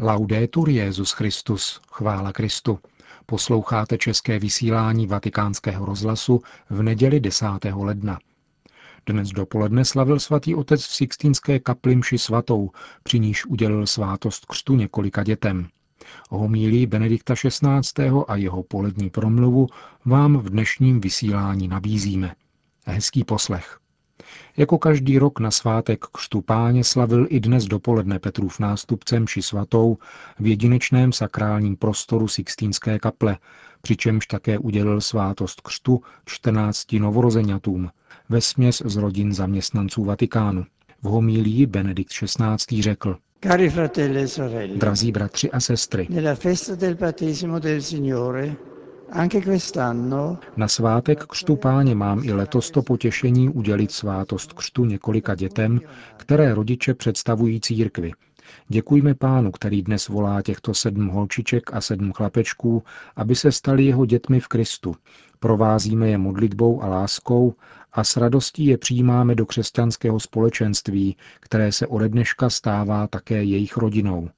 Laudetur Jezus Christus, chvála Kristu. Posloucháte české vysílání Vatikánského rozhlasu v neděli 10. ledna. Dnes dopoledne slavil svatý otec v Sixtínské kapli mši svatou, při níž udělil svátost křtu několika dětem. Homílí Benedikta XVI. a jeho polední promluvu vám v dnešním vysílání nabízíme. Hezký poslech. Jako každý rok na svátek křtu páně slavil i dnes dopoledne Petrův nástupcem či svatou v jedinečném sakrálním prostoru Sixtínské kaple, přičemž také udělil svátost křtu 14 novorozeňatům, ve směs z rodin zaměstnanců Vatikánu. V homílii Benedikt XVI. řekl, Cari fratelli e sorelle, Drazí bratři a sestry, nella festa del battesimo del Signore, na svátek křtu páně mám i letos to potěšení udělit svátost křtu několika dětem, které rodiče představují církvi. Děkujme pánu, který dnes volá těchto sedm holčiček a sedm chlapečků, aby se stali jeho dětmi v Kristu. Provázíme je modlitbou a láskou a s radostí je přijímáme do křesťanského společenství, které se ode dneška stává také jejich rodinou.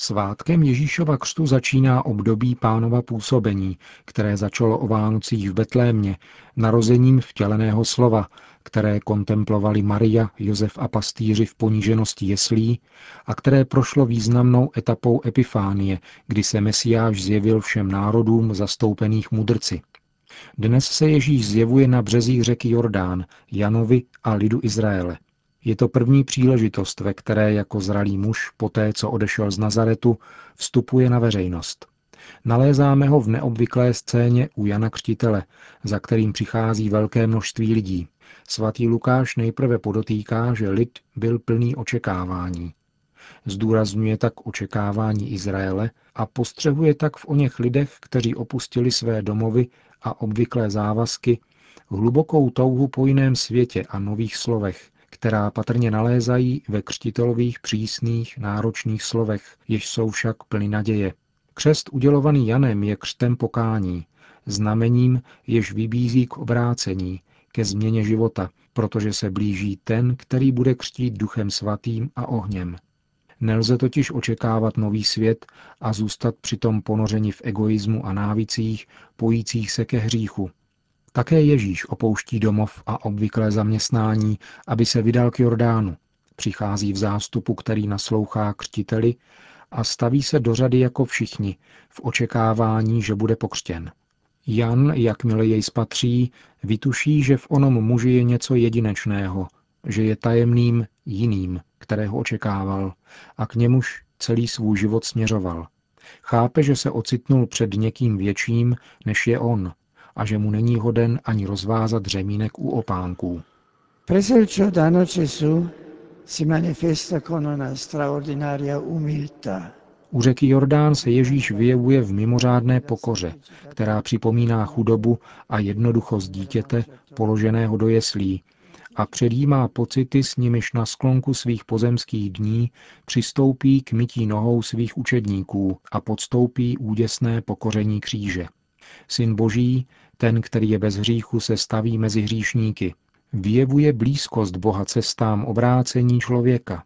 Svátkem Ježíšova křtu začíná období pánova působení, které začalo o Vánocích v Betlémě, narozením vtěleného slova, které kontemplovali Maria, Josef a pastýři v poníženosti jeslí a které prošlo významnou etapou Epifánie, kdy se Mesiáš zjevil všem národům zastoupených mudrci. Dnes se Ježíš zjevuje na březích řeky Jordán, Janovi a lidu Izraele. Je to první příležitost, ve které jako zralý muž, poté co odešel z Nazaretu, vstupuje na veřejnost. Nalézáme ho v neobvyklé scéně u Jana Křtitele, za kterým přichází velké množství lidí. Svatý Lukáš nejprve podotýká, že lid byl plný očekávání. Zdůrazňuje tak očekávání Izraele a postřehuje tak v oněch lidech, kteří opustili své domovy a obvyklé závazky, hlubokou touhu po jiném světě a nových slovech, která patrně nalézají ve křtitelových přísných, náročných slovech, jež jsou však plny naděje. Křest udělovaný Janem je křtem pokání, znamením, jež vybízí k obrácení, ke změně života, protože se blíží ten, který bude křtít duchem svatým a ohněm. Nelze totiž očekávat nový svět a zůstat přitom ponořeni v egoismu a návicích, pojících se ke hříchu. Také Ježíš opouští domov a obvyklé zaměstnání, aby se vydal k Jordánu. Přichází v zástupu, který naslouchá křtiteli a staví se do řady jako všichni, v očekávání, že bude pokřtěn. Jan, jakmile jej spatří, vytuší, že v onom muži je něco jedinečného, že je tajemným jiným, kterého očekával a k němuž celý svůj život směřoval. Chápe, že se ocitnul před někým větším, než je on, a že mu není hoden ani rozvázat řemínek u opánků. preso il Giordano Gesù si manifesta con una straordinaria umiltà. U řeky Jordán se Ježíš vyjevuje v mimořádné pokoře, která připomíná chudobu a jednoduchost dítěte položeného do jeslí a předjímá pocity, s nimiž na sklonku svých pozemských dní přistoupí k mytí nohou svých učedníků a podstoupí úděsné pokoření kříže. Syn Boží, ten, který je bez hříchu, se staví mezi hříšníky. Vyjevuje blízkost Boha cestám obrácení člověka.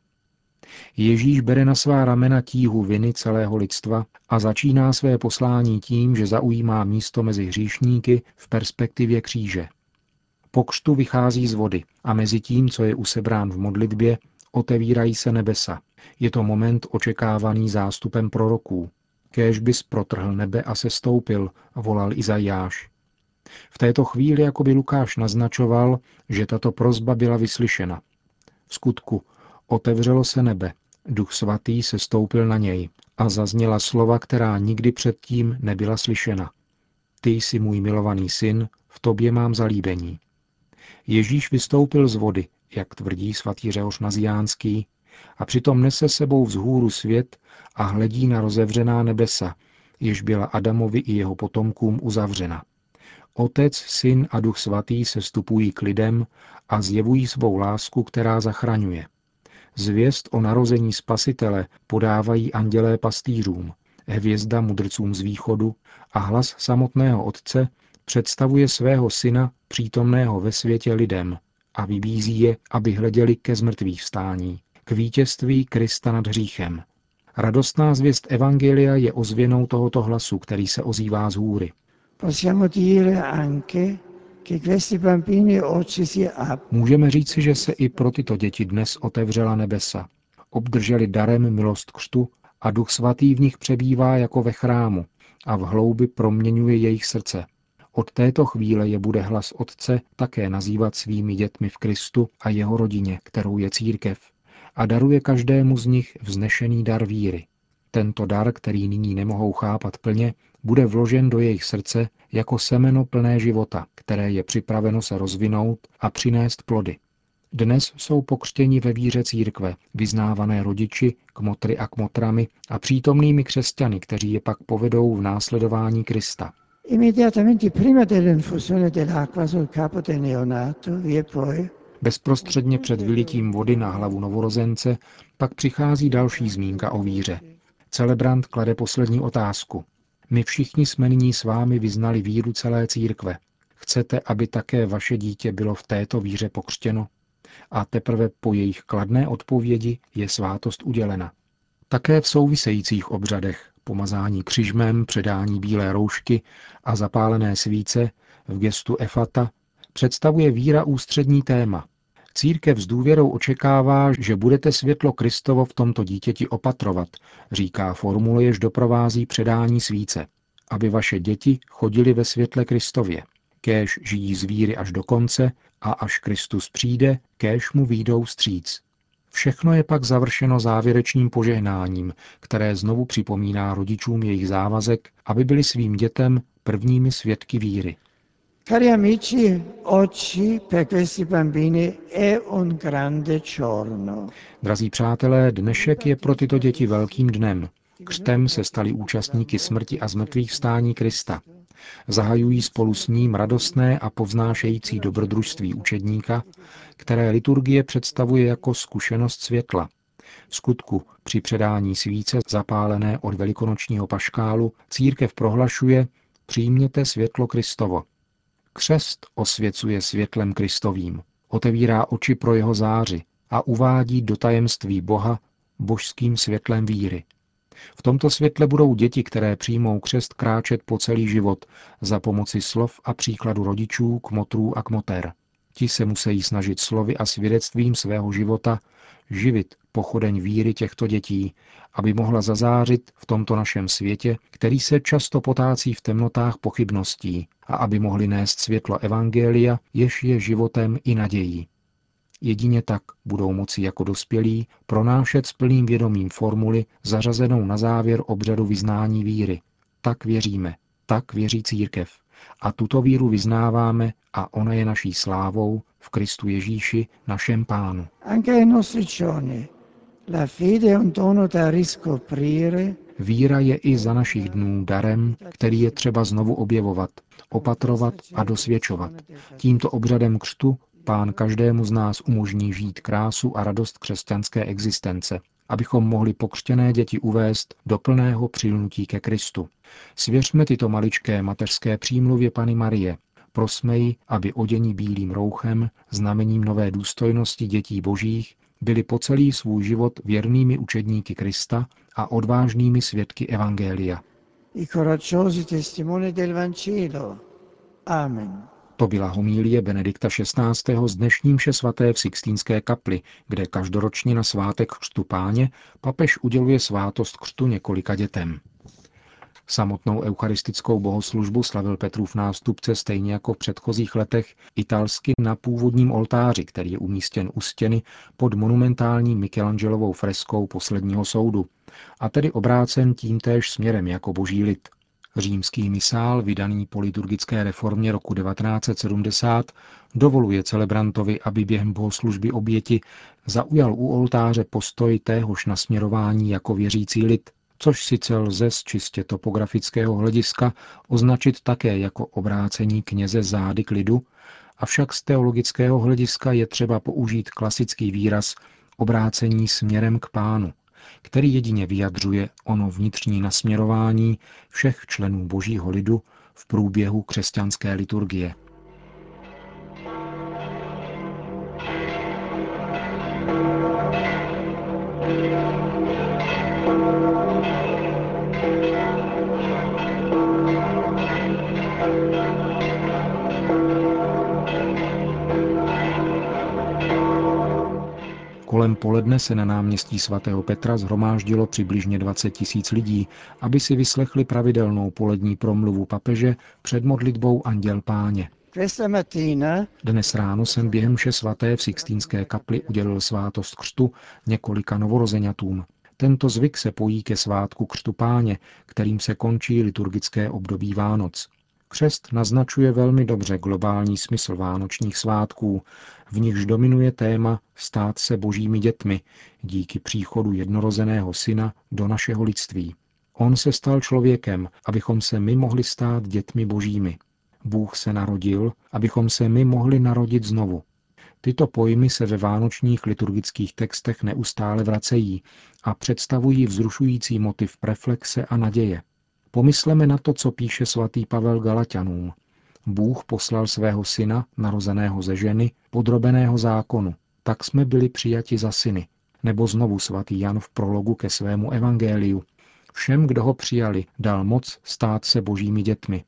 Ježíš bere na svá ramena tíhu viny celého lidstva a začíná své poslání tím, že zaujímá místo mezi hříšníky v perspektivě kříže. Po křtu vychází z vody a mezi tím, co je usebrán v modlitbě, otevírají se nebesa. Je to moment očekávaný zástupem proroků. Kéž bys protrhl nebe a se stoupil, volal Izajáš. V této chvíli jako by Lukáš naznačoval, že tato prozba byla vyslyšena. V skutku, otevřelo se nebe, duch svatý se stoupil na něj a zazněla slova, která nikdy předtím nebyla slyšena. Ty jsi můj milovaný syn, v tobě mám zalíbení. Ježíš vystoupil z vody, jak tvrdí svatý Řehoř Naziánský, a přitom nese sebou vzhůru svět a hledí na rozevřená nebesa, jež byla Adamovi i jeho potomkům uzavřena. Otec, Syn a Duch Svatý se stupují k lidem a zjevují svou lásku, která zachraňuje. Zvěst o narození Spasitele podávají andělé pastýřům, hvězda mudrcům z východu a hlas samotného Otce představuje svého syna přítomného ve světě lidem a vybízí je, aby hleděli ke zmrtvých vstání, k vítězství Krista nad hříchem. Radostná zvěst Evangelia je ozvěnou tohoto hlasu, který se ozývá z hůry. Můžeme říci, že se i pro tyto děti dnes otevřela nebesa. Obdrželi darem milost křtu a Duch Svatý v nich přebývá jako ve chrámu a v hloubi proměňuje jejich srdce. Od této chvíle je bude hlas Otce také nazývat svými dětmi v Kristu a jeho rodině, kterou je církev, a daruje každému z nich vznešený dar víry. Tento dar, který nyní nemohou chápat plně, bude vložen do jejich srdce jako semeno plné života, které je připraveno se rozvinout a přinést plody. Dnes jsou pokřtěni ve víře církve, vyznávané rodiči, kmotry a kmotrami a přítomnými křesťany, kteří je pak povedou v následování Krista. Bezprostředně před vylitím vody na hlavu novorozence pak přichází další zmínka o víře. Celebrant klade poslední otázku. My všichni jsme nyní s vámi vyznali víru celé církve. Chcete, aby také vaše dítě bylo v této víře pokřtěno? A teprve po jejich kladné odpovědi je svátost udělena. Také v souvisejících obřadech, pomazání křižmem, předání bílé roušky a zapálené svíce v gestu efata, představuje víra ústřední téma. Církev s důvěrou očekává, že budete světlo Kristovo v tomto dítěti opatrovat, říká formule, jež doprovází předání svíce, aby vaše děti chodili ve světle Kristově. Kéž žijí z víry až do konce a až Kristus přijde, kéž mu výjdou stříc. Všechno je pak završeno závěrečným požehnáním, které znovu připomíná rodičům jejich závazek, aby byli svým dětem prvními svědky víry. Cari amici, oggi per questi bambini è un grande giorno. Drazí přátelé, dnešek je pro tyto děti velkým dnem. Křtem se stali účastníky smrti a zmrtvých vstání Krista. Zahajují spolu s ním radostné a povznášející dobrodružství učedníka, které liturgie představuje jako zkušenost světla. V skutku při předání svíce zapálené od velikonočního paškálu církev prohlašuje přijměte světlo Kristovo. Křest osvěcuje světlem Kristovým, otevírá oči pro jeho záři a uvádí do tajemství Boha božským světlem víry. V tomto světle budou děti, které přijmou křest, kráčet po celý život za pomoci slov a příkladu rodičů, kmotrů a kmoter. Ti se musí snažit slovy a svědectvím svého života živit pochodeň víry těchto dětí, aby mohla zazářit v tomto našem světě, který se často potácí v temnotách pochybností, a aby mohli nést světlo Evangelia, jež je životem i nadějí. Jedině tak budou moci jako dospělí pronášet s plným vědomím formuli zařazenou na závěr obřadu vyznání víry. Tak věříme, tak věří církev. A tuto víru vyznáváme a ona je naší slávou v Kristu Ježíši, našem Pánu. Víra je i za našich dnů darem, který je třeba znovu objevovat, opatrovat a dosvědčovat. Tímto obřadem křtu pán každému z nás umožní žít krásu a radost křesťanské existence, abychom mohli pokřtěné děti uvést do plného přilnutí ke Kristu. Svěřme tyto maličké mateřské přímluvě Pany Marie, prosme ji, aby odění bílým rouchem, znamením nové důstojnosti dětí božích, byli po celý svůj život věrnými učedníky Krista a odvážnými svědky Evangelia. Amen. To byla homílie Benedikta XVI. z dnešní mše svaté v Sixtínské kapli, kde každoročně na svátek křtu páně papež uděluje svátost křtu několika dětem. Samotnou eucharistickou bohoslužbu slavil Petrův nástupce stejně jako v předchozích letech italsky na původním oltáři, který je umístěn u stěny pod monumentální Michelangelovou freskou posledního soudu, a tedy obrácen tímtéž směrem jako boží lid. Římský misál, vydaný po liturgické reformě roku 1970, dovoluje celebrantovi, aby během bohoslužby oběti zaujal u oltáře postoj téhož nasměrování jako věřící lid, což sice lze z čistě topografického hlediska označit také jako obrácení kněze zády k lidu, avšak z teologického hlediska je třeba použít klasický výraz obrácení směrem k pánu, který jedině vyjadřuje ono vnitřní nasměrování všech členů božího lidu v průběhu křesťanské liturgie. Kolem poledne se na náměstí svatého Petra zhromáždilo přibližně 20 tisíc lidí, aby si vyslechli pravidelnou polední promluvu papeže před modlitbou Anděl Páně. Dnes ráno jsem během vše svaté v Sixtínské kapli udělil svátost křtu několika novorozeňatům. Tento zvyk se pojí ke svátku křtu páně, kterým se končí liturgické období Vánoc. Křest naznačuje velmi dobře globální smysl vánočních svátků, v nichž dominuje téma stát se božími dětmi díky příchodu jednorozeného syna do našeho lidství. On se stal člověkem, abychom se my mohli stát dětmi božími. Bůh se narodil, abychom se my mohli narodit znovu. Tyto pojmy se ve vánočních liturgických textech neustále vracejí a představují vzrušující motiv reflexe a naděje. Pomysleme na to, co píše svatý Pavel Galatianům. Bůh poslal svého syna, narozeného ze ženy, podrobeného zákonu. Tak jsme byli přijati za syny. Nebo znovu svatý Jan v prologu ke svému evangeliu. Všem, kdo ho přijali, dal moc stát se božími dětmi.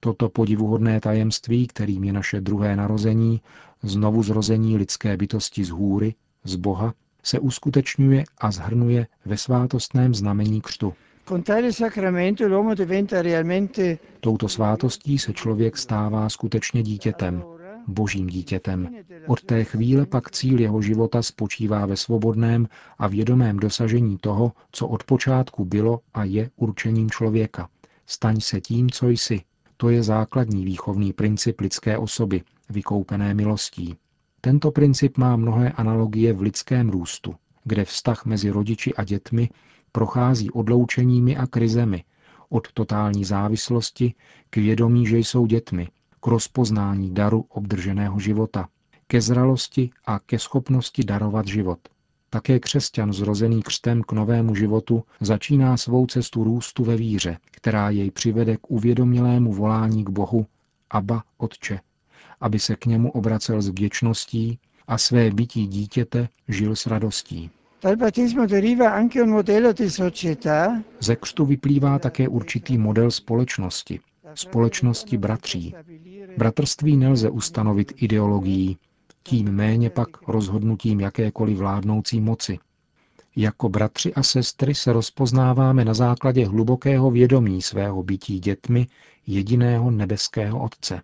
Toto podivuhodné tajemství, kterým je naše druhé narození, znovu zrození lidské bytosti z hůry, z Boha, se uskutečňuje a zhrnuje ve svátostném znamení křtu. Touto svátostí se člověk stává skutečně dítětem, božím dítětem. Od té chvíle pak cíl jeho života spočívá ve svobodném a vědomém dosažení toho, co od počátku bylo a je určením člověka. Staň se tím, co jsi. To je základní výchovný princip lidské osoby, vykoupené milostí. Tento princip má mnohé analogie v lidském růstu, kde vztah mezi rodiči a dětmi prochází odloučeními a krizemi, od totální závislosti k vědomí, že jsou dětmi, k rozpoznání daru obdrženého života, ke zralosti a ke schopnosti darovat život. Také křesťan zrozený křtem k novému životu začíná svou cestu růstu ve víře, která jej přivede k uvědomilému volání k Bohu, Aba, Otče, aby se k němu obracel s vděčností a své bytí dítěte žil s radostí. Ze křtu vyplývá také určitý model společnosti, společnosti bratří. Bratrství nelze ustanovit ideologií, tím méně pak rozhodnutím jakékoliv vládnoucí moci. Jako bratři a sestry se rozpoznáváme na základě hlubokého vědomí svého bytí dětmi jediného nebeského Otce.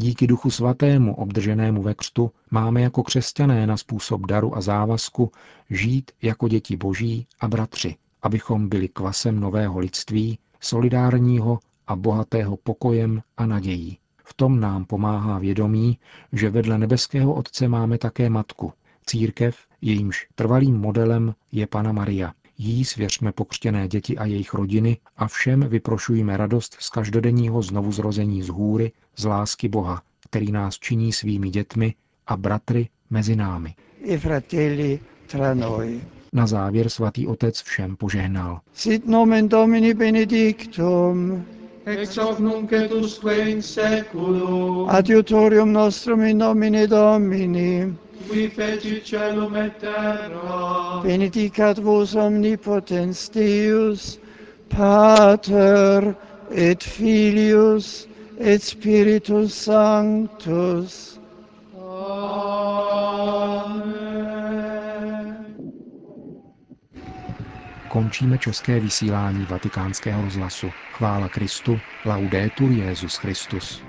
Díky Duchu Svatému, obdrženému ve křtu, máme jako křesťané na způsob daru a závazku žít jako děti boží a bratři, abychom byli kvasem nového lidství, solidárního a bohatého pokojem a nadějí. V tom nám pomáhá vědomí, že vedle nebeského Otce máme také matku, církev, jejímž trvalým modelem je Pana Maria. Jí svěřme pokřtěné děti a jejich rodiny a všem vyprošujeme radost z každodenního znovuzrození z hůry, z lásky Boha, který nás činí svými dětmi a bratry mezi námi. E fratelli tra noi. Na závěr svatý otec všem požehnal. Sit nomen Domini benedictum. Ex hoc nunc et usque in seculum. Adiutorium nostrum in nomine Domini qui feci celum et terra. Benedicat vos omnipotens Deus, Pater et Filius et Spiritus Sanctus. Amen. Končíme české vysílání vatikánského rozhlasu. Chvála Kristu, laudetur Jezus Christus.